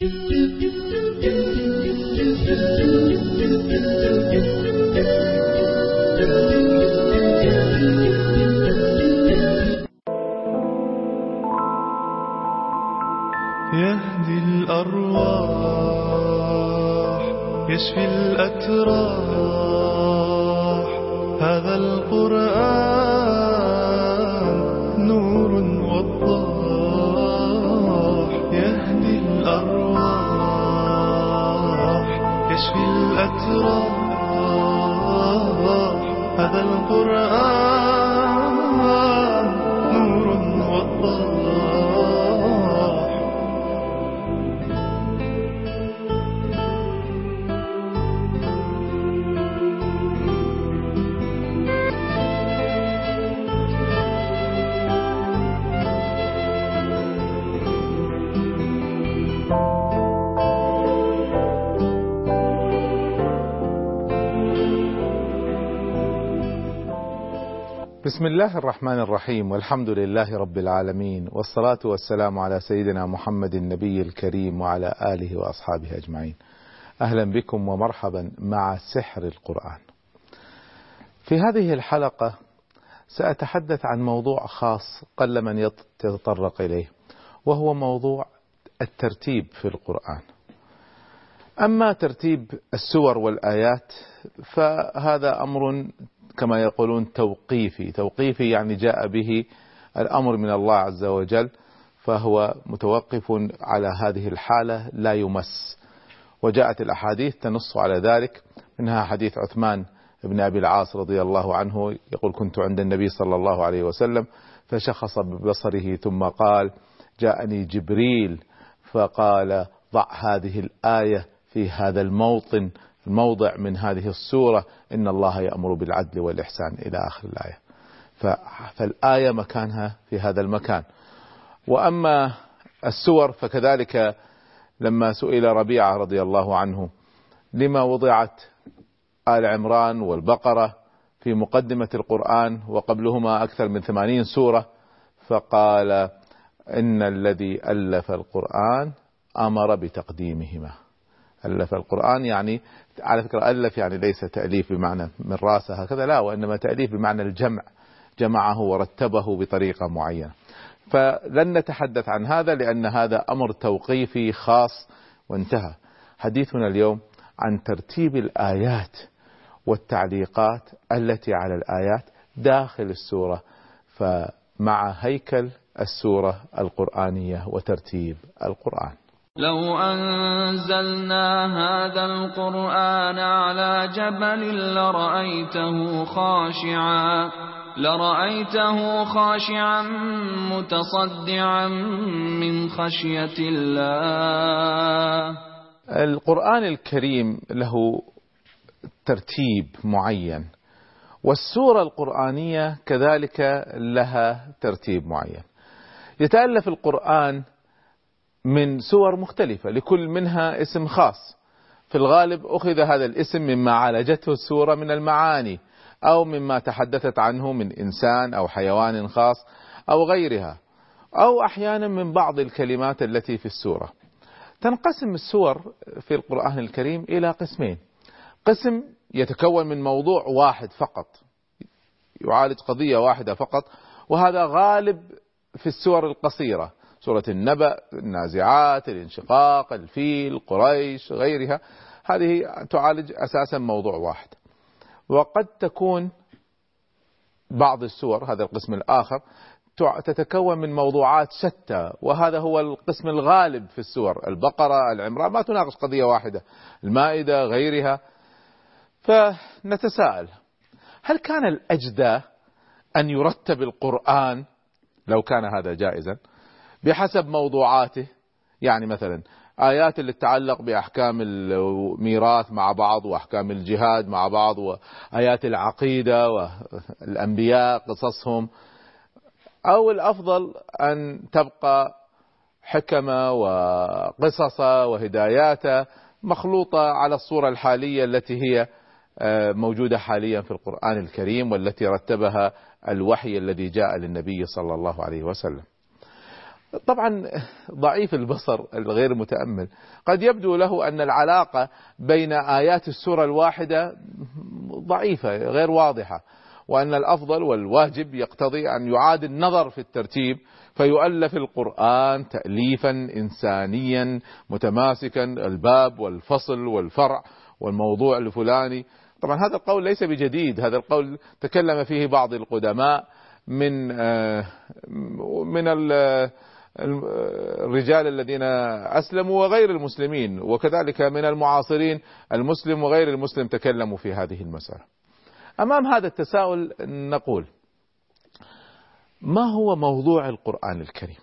يهدي الأرواح يشفي الأتراح. هذا القرآن الأتراح هذا القرآن بسم الله الرحمن الرحيم والحمد لله رب العالمين والصلاة والسلام على سيدنا محمد النبي الكريم وعلى آله وأصحابه أجمعين. أهلا بكم ومرحبا مع سحر القرآن. في هذه الحلقة سأتحدث عن موضوع خاص قل من يتطرق إليه وهو موضوع الترتيب في القرآن. أما ترتيب السور والآيات فهذا أمر كما يقولون توقيفي. توقيفي يعني جاء به الأمر من الله عز وجل فهو متوقف على هذه الحالة لا يمس. وجاءت الأحاديث تنص على ذلك. منها حديث عثمان بن أبي العاص رضي الله عنه يقول كنت عند النبي صلى الله عليه وسلم فشخص ببصره ثم قال جاءني جبريل فقال ضع هذه الآية في هذا الموطن الموضع من هذه السورة إن الله يأمر بالعدل والإحسان إلى آخر الآية. فالآية مكانها في هذا المكان. وأما السور فكذلك لما سئل ربيعة رضي الله عنه لما وضعت آل عمران والبقرة في مقدمة القرآن وقبلهما أكثر من ثمانين سورة فقال إن الذي ألف القرآن أمر بتقديمهما. ألف. القرآن يعني على فكرة ألف يعني ليس تأليف بمعنى من رأسه هكذا لا وإنما تأليف بمعنى الجمع. جمعه ورتبه بطريقة معينة. فلن نتحدث عن هذا لأن هذا أمر توقيفي خاص وانتهى. حديثنا اليوم عن ترتيب الآيات والتعليقات التي على الآيات داخل السورة فمع هيكل السورة القرآنية وترتيب القرآن. لو أنزلنا هذا القرآن على جبل لرأيته خاشعا لرأيته خاشعا متصدعا من خشية الله. القرآن الكريم له ترتيب معين والسورة القرآنية كذلك لها ترتيب معين. يتألف القرآن من سور مختلفة لكل منها اسم خاص. في الغالب أخذ هذا الاسم مما عالجته السورة من المعاني أو مما تحدثت عنه من إنسان أو حيوان خاص أو غيرها أو أحيانا من بعض الكلمات التي في السورة. تنقسم السور في القرآن الكريم إلى قسمين. قسم يتكون من موضوع واحد فقط يعالج قضية واحدة فقط وهذا غالب في السور القصيرة. سورة النبأ النازعات الانشقاق الفيل قريش غيرها. هذه تعالج أساسا موضوع واحد. وقد تكون بعض السور هذا القسم الآخر تتكون من موضوعات شتى وهذا هو القسم الغالب في السور. البقرة العمران ما تناقش قضية واحدة. المائدة غيرها. فنتساءل هل كان الأجدى أن يرتب القرآن؟ لو كان هذا جائزا. بحسب موضوعاته. يعني مثلا آيات اللي تتعلق بأحكام الميراث مع بعض وأحكام الجهاد مع بعض وآيات العقيدة والأنبياء قصصهم. أو الأفضل أن تبقى حكمة وقصص وهدايات مخلوطة على الصورة الحالية التي هي موجودة حاليا في القرآن الكريم والتي رتبها الوحي الذي جاء للنبي صلى الله عليه وسلم. طبعا ضعيف البصر الغير متأمل. قد يبدو له أن العلاقة بين آيات السورة الواحدة ضعيفة غير واضحة وأن الأفضل والواجب يقتضي أن يعاد النظر في الترتيب فيؤلف القرآن تأليفا إنسانيا متماسكا الباب والفصل والفرع والموضوع الفلاني. طبعا هذا القول ليس بجديد هذا القول تكلم فيه بعض القدماء من من الرجال الذين أسلموا وغير المسلمين وكذلك من المعاصرين المسلم وغير المسلم تكلموا في هذه المسألة. أمام هذا التساؤل نقول ما هو موضوع القرآن الكريم؟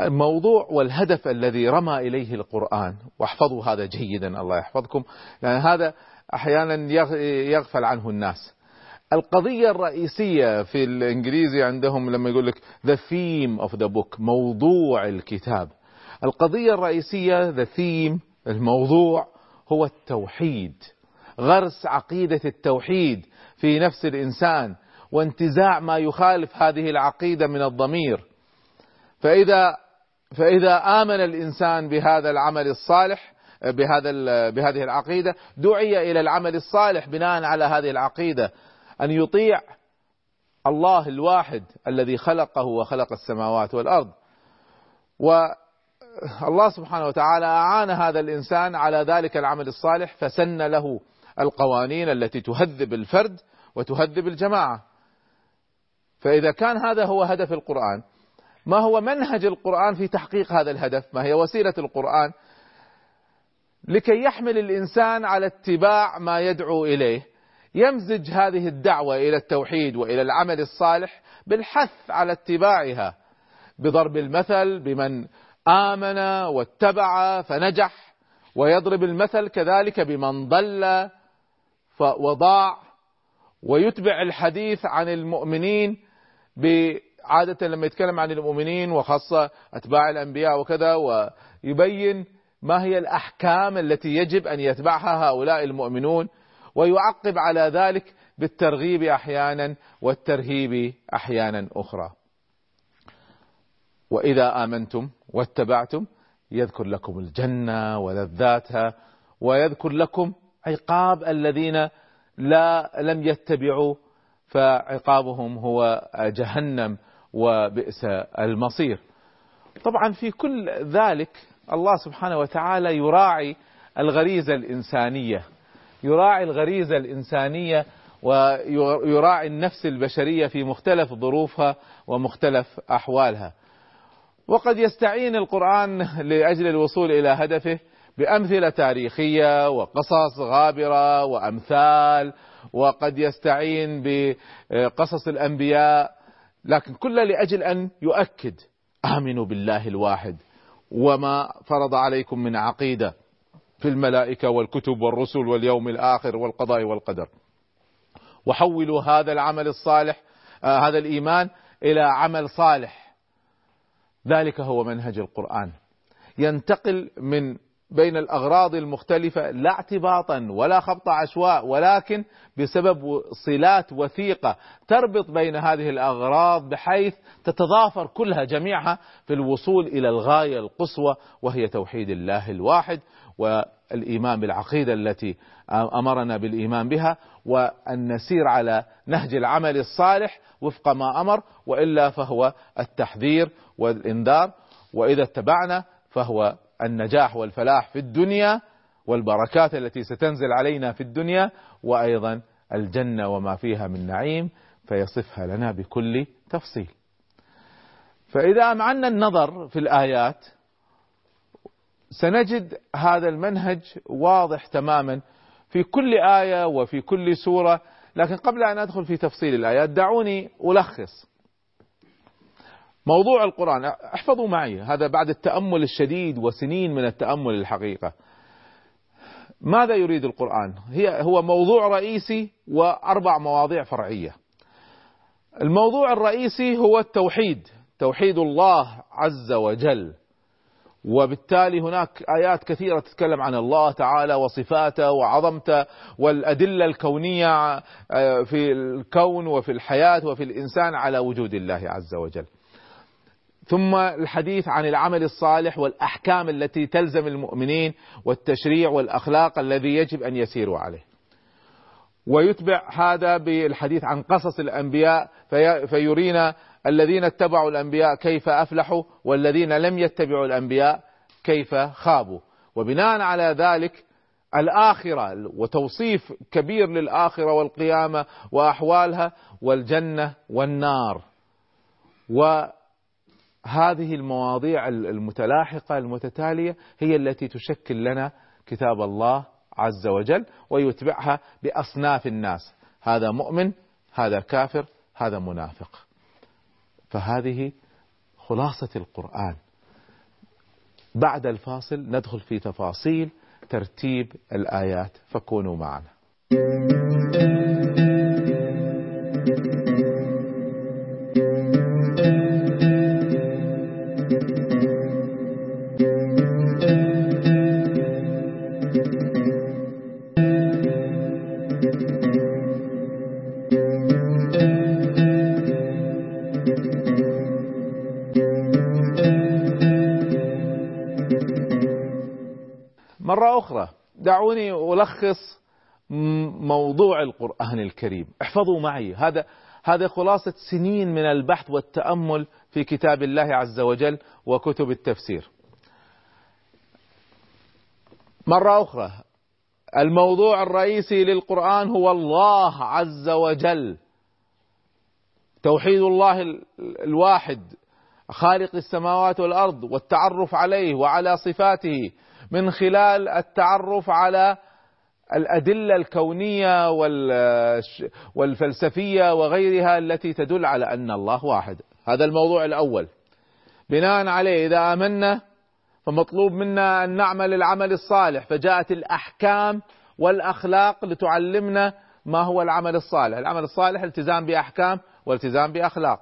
الموضوع والهدف الذي رمى إليه القرآن واحفظوا هذا جيدا الله يحفظكم لأن هذا أحيانا يغفل عنه الناس. القضية الرئيسية في الإنجليزي عندهم لما يقول لك the theme of the book موضوع الكتاب. القضية الرئيسية the theme الموضوع هو التوحيد. غرس عقيدة التوحيد في نفس الإنسان وانتزاع ما يخالف هذه العقيدة من الضمير. فإذا فإذا آمن الإنسان بهذا العمل الصالح بهذا بهذه العقيدة دعي إلى العمل الصالح بناء على هذه العقيدة. أن يطيع الله الواحد الذي خلقه وخلق السماوات والأرض. والله سبحانه وتعالى أعان هذا الإنسان على ذلك العمل الصالح فسن له القوانين التي تهذب الفرد وتهذب الجماعة. فإذا كان هذا هو هدف القرآن ما هو منهج القرآن في تحقيق هذا الهدف؟ ما هي وسيلة القرآن؟ لكي يحمل الإنسان على اتباع ما يدعو إليه. يمزج هذه الدعوة إلى التوحيد وإلى العمل الصالح بالحث على اتباعها بضرب المثل بمن آمن واتبع فنجح ويضرب المثل كذلك بمن ضل وضاع ويتبع الحديث عن المؤمنين عادة لما يتكلم عن المؤمنين وخاصة أتباع الأنبياء وكذا ويبين ما هي الأحكام التي يجب أن يتبعها هؤلاء المؤمنون. ويعقب على ذلك بالترغيب أحيانا والترهيب أحيانا أخرى. وإذا آمنتم واتبعتم يذكر لكم الجنة ولذاتها ويذكر لكم عقاب الذين لا لم يتبعوا فعقابهم هو جهنم وبئس المصير. طبعا في كل ذلك الله سبحانه وتعالى يراعي الغريزة الإنسانية. يراعي الغريزة الإنسانية ويراعي النفس البشرية في مختلف ظروفها ومختلف أحوالها. وقد يستعين القرآن لأجل الوصول إلى هدفه بأمثلة تاريخية وقصص غابرة وأمثال وقد يستعين بقصص الأنبياء لكن كل لأجل أن يؤكد آمنوا بالله الواحد وما فرض عليكم من عقيدة. في الملائكة والكتب والرسل واليوم الآخر والقضاء والقدر. وحولوا هذا العمل الصالح آه هذا الإيمان إلى عمل صالح. ذلك هو منهج القرآن. ينتقل من بين الأغراض المختلفة لا اعتباطا ولا خبط عشواء ولكن بسبب صلات وثيقة تربط بين هذه الأغراض بحيث تتضافر كلها جميعها في الوصول إلى الغاية القصوى وهي توحيد الله الواحد والإيمان بالعقيدة التي أمرنا بالإيمان بها وأن نسير على نهج العمل الصالح وفق ما أمر وإلا فهو التحذير والإنذار وإذا اتبعنا فهو النجاح والفلاح في الدنيا والبركات التي ستنزل علينا في الدنيا وأيضا الجنة وما فيها من نعيم فيصفها لنا بكل تفصيل. فإذا أمعنا النظر في الآيات سنجد هذا المنهج واضح تماما في كل آية وفي كل سورة لكن قبل أن أدخل في تفصيل الآيات دعوني ألخص موضوع القرآن. احفظوا معي هذا بعد التأمل الشديد وسنين من التأمل الحقيقة. ماذا يريد القرآن؟ هي هو موضوع رئيسي وأربع مواضيع فرعية. الموضوع الرئيسي هو التوحيد توحيد الله عز وجل. وبالتالي هناك آيات كثيرة تتكلم عن الله تعالى وصفاته وعظمته والأدلة الكونية في الكون وفي الحياة وفي الإنسان على وجود الله عز وجل. ثم الحديث عن العمل الصالح والأحكام التي تلزم المؤمنين والتشريع والأخلاق الذي يجب أن يسيروا عليه. ويتبع هذا بالحديث عن قصص الأنبياء في فيرينا الذين اتبعوا الأنبياء كيف أفلحوا والذين لم يتبعوا الأنبياء كيف خابوا. وبناء على ذلك الآخرة وتوصيف كبير للآخرة والقيامة وأحوالها والجنة والنار. وهذه المواضيع المتلاحقة المتتالية هي التي تشكل لنا كتاب الله عز وجل ويتبعها بأصناف الناس. هذا مؤمن هذا كافر هذا منافق. فهذه خلاصة القرآن. بعد الفاصل ندخل في تفاصيل ترتيب الآيات فكونوا معنا. دعوني ألخص موضوع القرآن الكريم. احفظوا معي. هذا هذا خلاصة سنين من البحث والتأمل في كتاب الله عز وجل وكتب التفسير. مرة أخرى الموضوع الرئيسي للقرآن هو الله عز وجل. توحيد الله الواحد خالق السماوات والأرض والتعرف عليه وعلى صفاته. من خلال التعرف على الأدلة الكونية والفلسفية وغيرها التي تدل على أن الله واحد. هذا الموضوع الأول. بناء عليه إذا آمنا فمطلوب منا أن نعمل العمل الصالح. فجاءت الأحكام والأخلاق لتعلمنا ما هو العمل الصالح. العمل الصالح التزام بأحكام والتزام بأخلاق.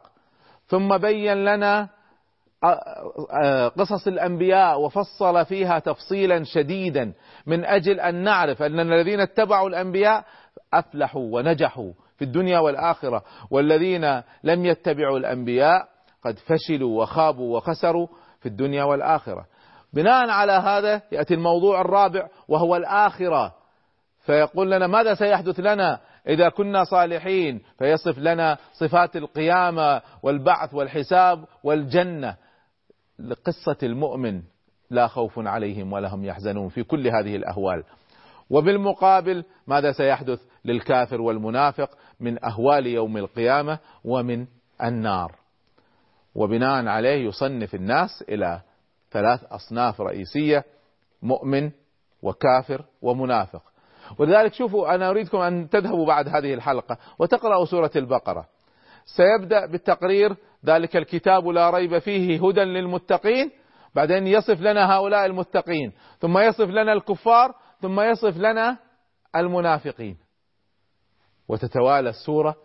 ثم بين لنا قصص الأنبياء وفصل فيها تفصيلا شديدا من أجل أن نعرف أن الذين اتبعوا الأنبياء أفلحوا ونجحوا في الدنيا والآخرة والذين لم يتبعوا الأنبياء قد فشلوا وخابوا وخسروا في الدنيا والآخرة. بناء على هذا يأتي الموضوع الرابع وهو الآخرة. فيقول لنا ماذا سيحدث لنا إذا كنا صالحين؟ فيصف لنا صفات القيامة والبعث والحساب والجنة. لقصة المؤمن لا خوف عليهم ولا هم يحزنون في كل هذه الأهوال. وبالمقابل ماذا سيحدث للكافر والمنافق من أهوال يوم القيامة ومن النار؟ وبناء عليه يصنف الناس إلى ثلاث أصناف رئيسية مؤمن وكافر ومنافق. ولذلك شوفوا أنا أريدكم أن تذهبوا بعد هذه الحلقة وتقرأوا سورة البقرة. سيبدأ بالتقرير ذلك الكتاب لا ريب فيه هدى للمتقين بعدين يصف لنا هؤلاء المتقين ثم يصف لنا الكفار ثم يصف لنا المنافقين. وتتوالى السورة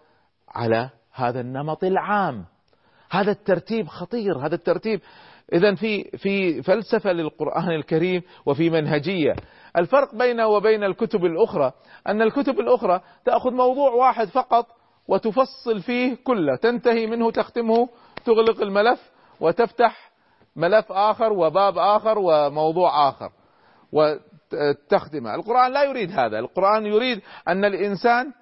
على هذا النمط العام. هذا الترتيب خطير هذا الترتيب. إذا في في فلسفة للقرآن الكريم وفي منهجية. الفرق بينه وبين الكتب الأخرى أن الكتب الأخرى تأخذ موضوع واحد فقط وتفصل فيه كله تنتهي منه تختمه تغلق الملف وتفتح ملف آخر وباب آخر وموضوع آخر وتختمه. القرآن لا يريد هذا. القرآن يريد أن الإنسان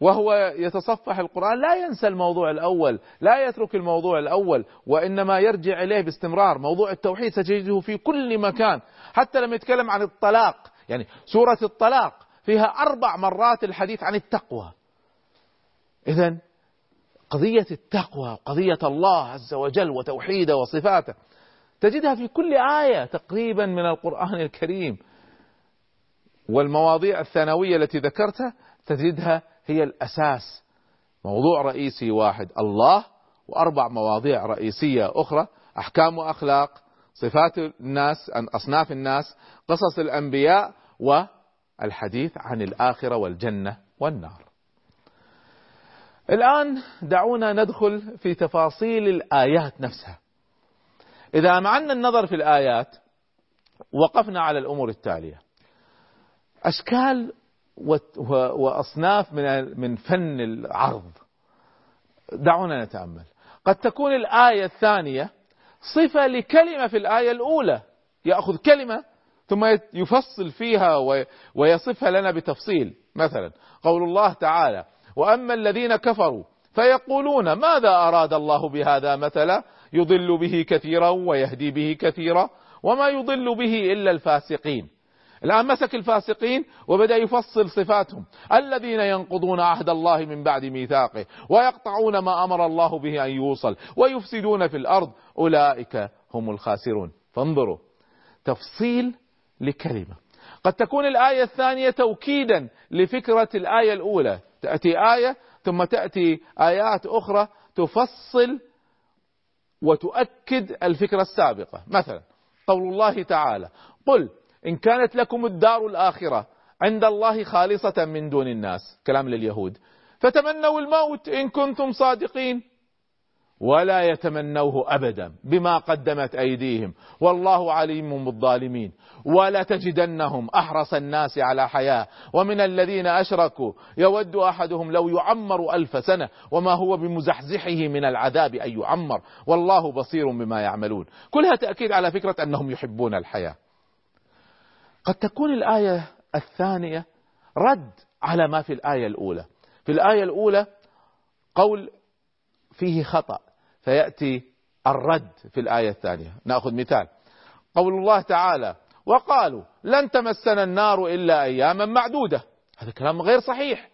وهو يتصفح القرآن لا ينسى الموضوع الأول لا يترك الموضوع الأول وإنما يرجع إليه باستمرار. موضوع التوحيد ستجده في كل مكان حتى لما يتكلم عن الطلاق. يعني سورة الطلاق فيها أربع مرات الحديث عن التقوى. إذا قضية التقوى قضية الله عز وجل وتوحيده وصفاته تجدها في كل آية تقريبا من القرآن الكريم. والمواضيع الثانوية التي ذكرتها تجدها هي الأساس. موضوع رئيسي واحد الله وأربع مواضيع رئيسية أخرى أحكام وأخلاق صفات الناس أصناف الناس قصص الأنبياء والحديث عن الآخرة والجنة والنار. الآن دعونا ندخل في تفاصيل الآيات نفسها. إذا معنا النظر في الآيات وقفنا على الأمور التالية أشكال وأصناف من من فن العرض. دعونا نتأمل. قد تكون الآية الثانية صفة لكلمة في الآية الأولى. يأخذ كلمة ثم يفصل فيها ويصفها لنا بتفصيل. مثلا قول الله تعالى وأما الذين كفروا فيقولون ماذا أراد الله بهذا مثلا يضل به كثيرا ويهدي به كثيرا وما يضل به إلا الفاسقين. الآن مسك الفاسقين وبدأ يفصل صفاتهم. الذين ينقضون عهد الله من بعد ميثاقه ويقطعون ما أمر الله به أن يوصل ويفسدون في الأرض أولئك هم الخاسرون. فانظروا تفصيل لكلمة. قد تكون الآية الثانية توكيدا لفكرة الآية الأولى. تأتي آية ثم تأتي آيات أخرى تفصل وتؤكد الفكرة السابقة. مثلا قول الله تعالى قل إن كانت لكم الدار الآخرة عند الله خالصة من دون الناس. كلام لليهود. فتمنوا الموت إن كنتم صادقين. ولا يتمنوه أبدا بما قدمت أيديهم. والله عليم بالظالمين. ولا تجدنهم أحرص الناس على حياة. ومن الذين أشركوا يود أحدهم لو يعمر ألف سنة وما هو بمزحزحه من العذاب أن يعمر. والله بصير بما يعملون. كلها تأكيد على فكرة أنهم يحبون الحياة. قد تكون الآية الثانية رد على ما في الآية الأولى. في الآية الأولى قول فيه خطأ. فيأتي الرد في الآية الثانية. نأخذ مثال. قول الله تعالى وقالوا لن تمسنا النار إلا أياما معدودة. هذا كلام غير صحيح.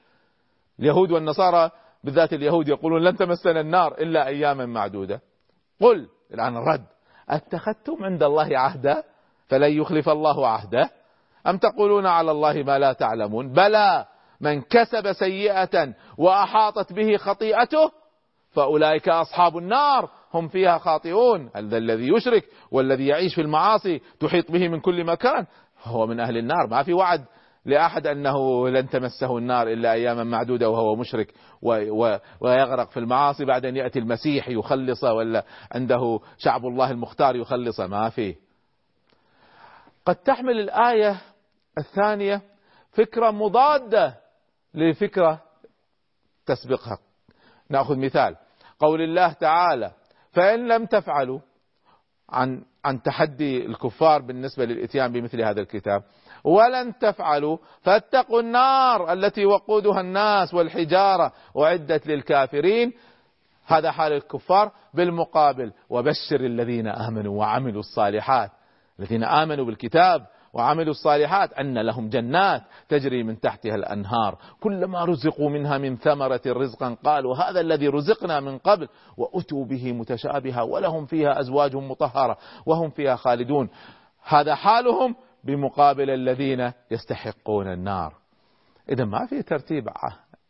اليهود والنصارى بالذات اليهود يقولون لن تمسنا النار إلا أياما معدودة. قل الآن الرد أتخذتم عند الله عهدا؟ فلن يخلف الله عهده؟ أم تقولون على الله ما لا تعلمون؟ بلى! من كسب سيئة وأحاطت به خطيئته فأولئك أصحاب النار هم فيها خاطئون. الذي يشرك والذي يعيش في المعاصي تحيط به من كل مكان؟ هو من أهل النار. ما في وعد لأحد أنه لن تمسه النار إلا أياما معدودة وهو مشرك ويغرق في المعاصي بعد أن يأتي المسيح يخلصه ولا عنده شعب الله المختار يخلصه. ما في. قد تحمل الآية الثانية فكرة مضادة لفكرة تسبقها. نأخذ مثال. قول الله تعالى. فإن لم تفعلوا عن عن تحدي الكفار بالنسبة للإتيان بمثل هذا الكتاب ولن تفعلوا فاتقوا النار التي وقودها الناس والحجارة أعدت للكافرين. هذا حال الكفار بالمقابل وبشر الذين آمنوا وعملوا الصالحات. الذين آمنوا بالكتاب وعملوا الصالحات أن لهم جنات تجري من تحتها الأنهار. كلما رزقوا منها من ثمرة رزقا قالوا هذا الذي رزقنا من قبل وأتوا به متشابها ولهم فيها أزواج مطهرة وهم فيها خالدون. هذا حالهم بمقابل الذين يستحقون النار. إذا ما في ترتيب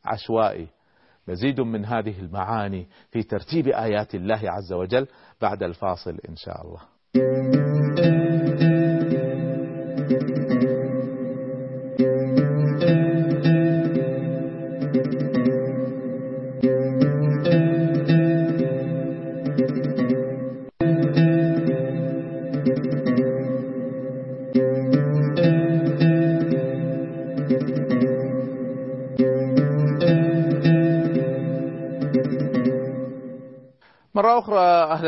عشوائي. مزيد من هذه المعاني في ترتيب آيات الله عز وجل بعد الفاصل إن شاء الله.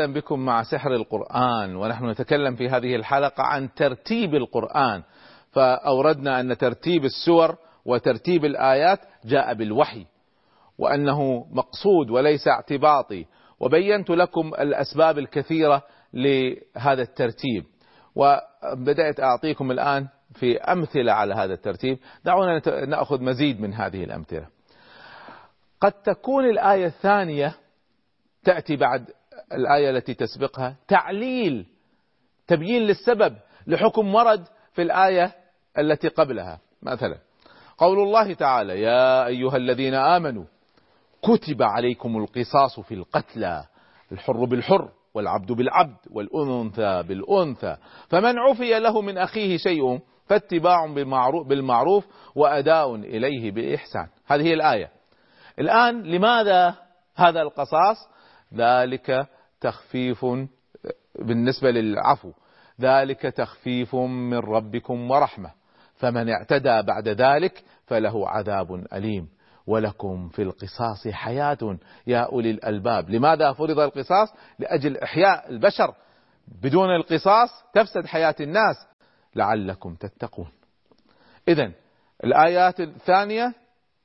أهلا بكم مع سحر القرآن ونحن نتكلم في هذه الحلقة عن ترتيب القرآن. فأوردنا أن ترتيب السور وترتيب الآيات جاء بالوحي وأنه مقصود وليس اعتباطي. وبينت لكم الأسباب الكثيرة لهذا الترتيب. وبدأت أعطيكم الآن في أمثلة على هذا الترتيب. دعونا نأخذ مزيد من هذه الأمثلة. قد تكون الآية الثانية تأتي بعد الآية التي تسبقها تعليل تبيين للسبب لحكم ورد في الآية التي قبلها. مثلا قول الله تعالى يا أيها الذين آمنوا كتب عليكم القصاص في القتلى الحر بالحر والعبد بالعبد والأنثى بالأنثى فمن عفي له من أخيه شيء فاتباع بالمعروف, وأداء إليه بإحسان. هذه الآية. الآن لماذا هذا القصاص؟ ذلك تخفيف بالنسبة للعفو ذلك تخفيف من ربكم ورحمة. فمن اعتدى بعد ذلك فله عذاب أليم. ولكم في القصاص حياة يا أولي الألباب. لماذا فرض القصاص؟ لأجل إحياء البشر. بدون القصاص تفسد حياة الناس. لعلكم تتقون. إذا الآيات الثانية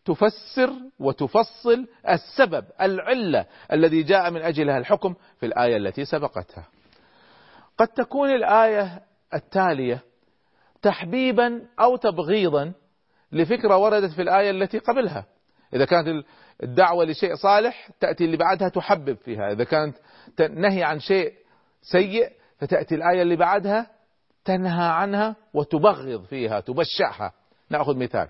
تفسر وتفصل السبب العلة الذي جاء من أجلها الحكم في الآية التي سبقتها. قد تكون الآية التالية تحبيبا أو تبغيضا لفكرة وردت في الآية التي قبلها. إذا كانت الدعوة لشيء صالح تأتي اللي بعدها تحبب فيها إذا كانت نهي عن شيء سيء فتأتي الآية اللي بعدها تنهى عنها وتبغض فيها تبشعها. نأخذ مثال.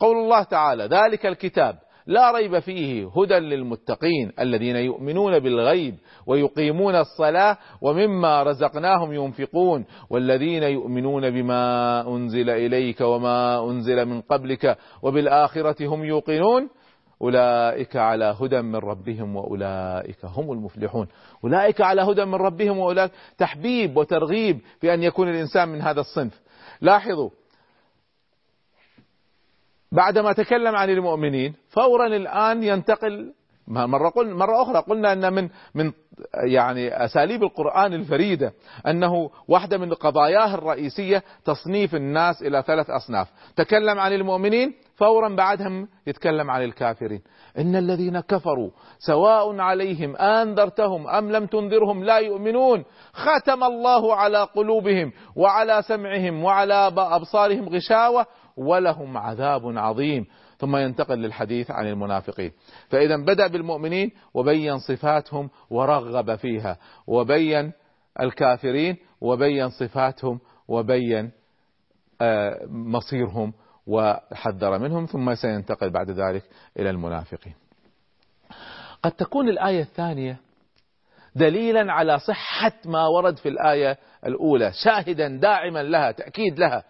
قول الله تعالى ذلك الكتاب لا ريب فيه هدى للمتقين الذين يؤمنون بالغيب ويقيمون الصلاة ومما رزقناهم ينفقون والذين يؤمنون بما أنزل إليك وما أنزل من قبلك وبالآخرة هم يوقنون. أولئك على هدى من ربهم وأولئك هم المفلحون. أولئك على هدى من ربهم وأولئك تحبيب وترغيب في أن يكون الإنسان من هذا الصنف. لاحظوا بعدما تكلم عن المؤمنين فورا الآن ينتقل مرة قلنا مرة أخرى قلنا أن من من يعني أساليب القرآن الفريدة أنه واحدة من قضاياه الرئيسية تصنيف الناس إلى ثلاث أصناف. تكلم عن المؤمنين فورا بعدهم يتكلم عن الكافرين. إن الذين كفروا سواء عليهم أنذرتهم أم لم تنذرهم لا يؤمنون. ختم الله على قلوبهم وعلى سمعهم وعلى أبصارهم غشاوة ولهم عذاب عظيم. ثم ينتقل للحديث عن المنافقين. فإذا بدأ بالمؤمنين وبين صفاتهم ورغب فيها وبين الكافرين وبين صفاتهم وبين آه، مصيرهم وحذر منهم ثم سينتقل بعد ذلك إلى المنافقين. قد تكون الآية الثانية دليلا على صحة ما ورد في الآية الأولى شاهدا داعما لها تأكيد لها.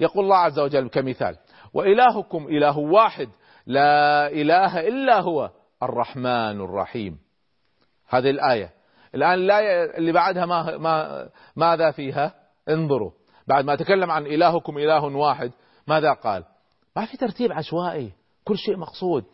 يقول الله عز وجل كمثال وإلهكم إله واحد لا إله إلا هو الرحمن الرحيم. هذه الآية. الآن الآية اللي بعدها ما ما ماذا فيها؟ انظروا. بعد ما تكلم عن إلهكم إله واحد ماذا قال؟ ما في ترتيب عشوائي. كل شيء مقصود.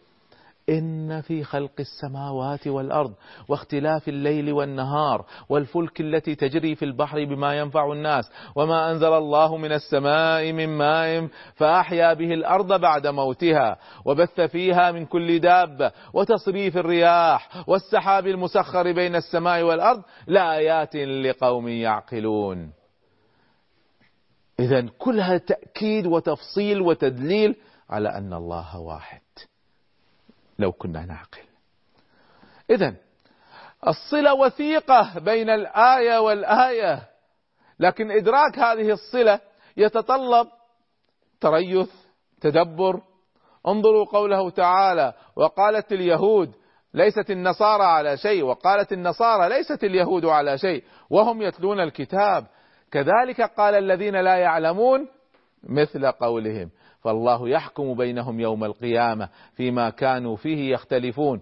إن في خلق السماوات والأرض واختلاف الليل والنهار والفلك التي تجري في البحر بما ينفع الناس وما أنزل الله من السماء من ماء فأحيا به الأرض بعد موتها وبث فيها من كل دابة وتصريف الرياح والسحاب المسخر بين السماء والأرض لآيات لقوم يعقلون. إذا كلها تأكيد وتفصيل وتدليل على أن الله واحد. لو كنا نعقل. إذا الصلة وثيقة بين الآية والآية لكن إدراك هذه الصلة يتطلب تريث تدبر. انظروا قوله تعالى وقالت اليهود ليست النصارى على شيء. وقالت النصارى ليست اليهود على شيء. وهم يتلون الكتاب. كذلك قال الذين لا يعلمون مثل قولهم. فالله يحكم بينهم يوم القيامة فيما كانوا فيه يختلفون.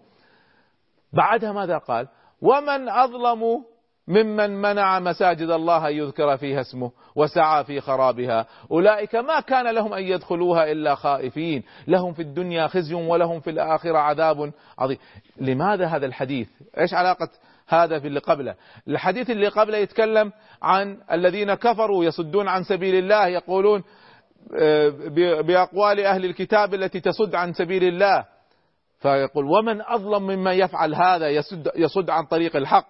بعدها ماذا قال؟ ومن أظلم ممن منع مساجد الله أن يذكر فيها اسمه وسعى في خرابها. أولئك ما كان لهم أن يدخلوها إلا خائفين. لهم في الدنيا خزي ولهم في الآخرة عذاب عظيم. لماذا هذا الحديث؟ إيش علاقة هذا في اللي قبله؟ الحديث اللي قبله يتكلم عن الذين كفروا يصدون عن سبيل الله يقولون بأقوال أهل الكتاب التي تصد عن سبيل الله. فيقول ومن أظلم ممن يفعل هذا يصد, يصد عن طريق الحق.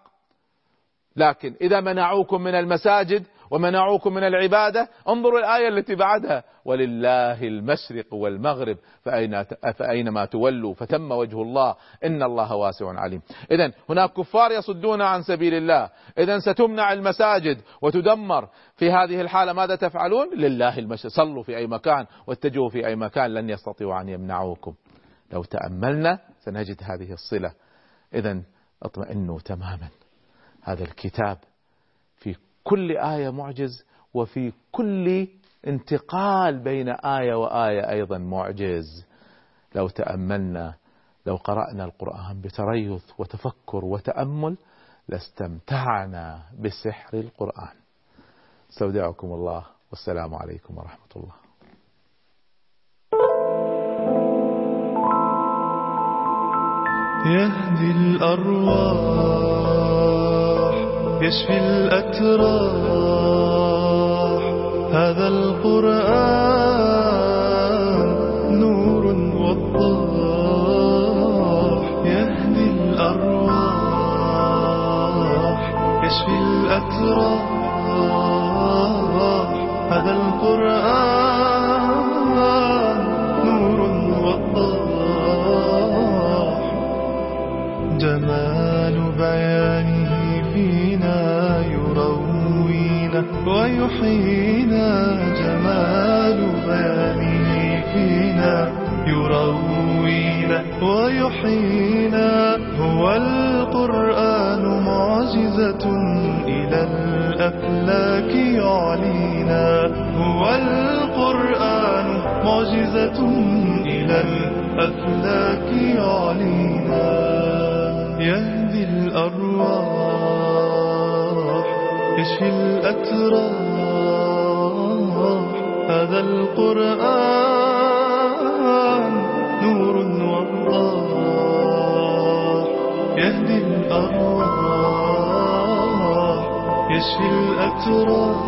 لكن إذا منعوكم من المساجد ومنعوكم من العبادة. انظروا الآية التي بعدها. ولله المشرق والمغرب. فأين فأينما تولوا. فتم وجه الله. إن الله واسع عليم. إذا هناك كفار يصدون عن سبيل الله. إذا ستمنع المساجد. وتدمر. في هذه الحالة ماذا تفعلون؟ لله المشرق. صلوا في أي مكان. واتجهوا في أي مكان. لن يستطيعوا أن يمنعوكم. لو تأملنا سنجد هذه الصلة. إذا اطمئنوا تماما. هذا الكتاب كل آية معجز وفي كل انتقال بين آية وآية أيضا معجز. لو تأملنا لو قرأنا القرآن بتريث وتفكر وتأمل لاستمتعنا بسحر القرآن. استودعكم الله والسلام عليكم ورحمة الله. يهدي الأرواح يشفي الأتراح. هذا القرآن نور وضاح. يهدي الأرواح. يشفي الأتراح. هذا القرآن ويحيينا جمال بيانه فينا يروينا ويحيينا هو القرآن معجزة إلى الأفلاك يعلينا هو القرآن معجزة إلى الأفلاك يعلينا يهدي الأرواح يشفي الأتراح القرآن نور وضاح يهدي الأرواح يشفي الأتراح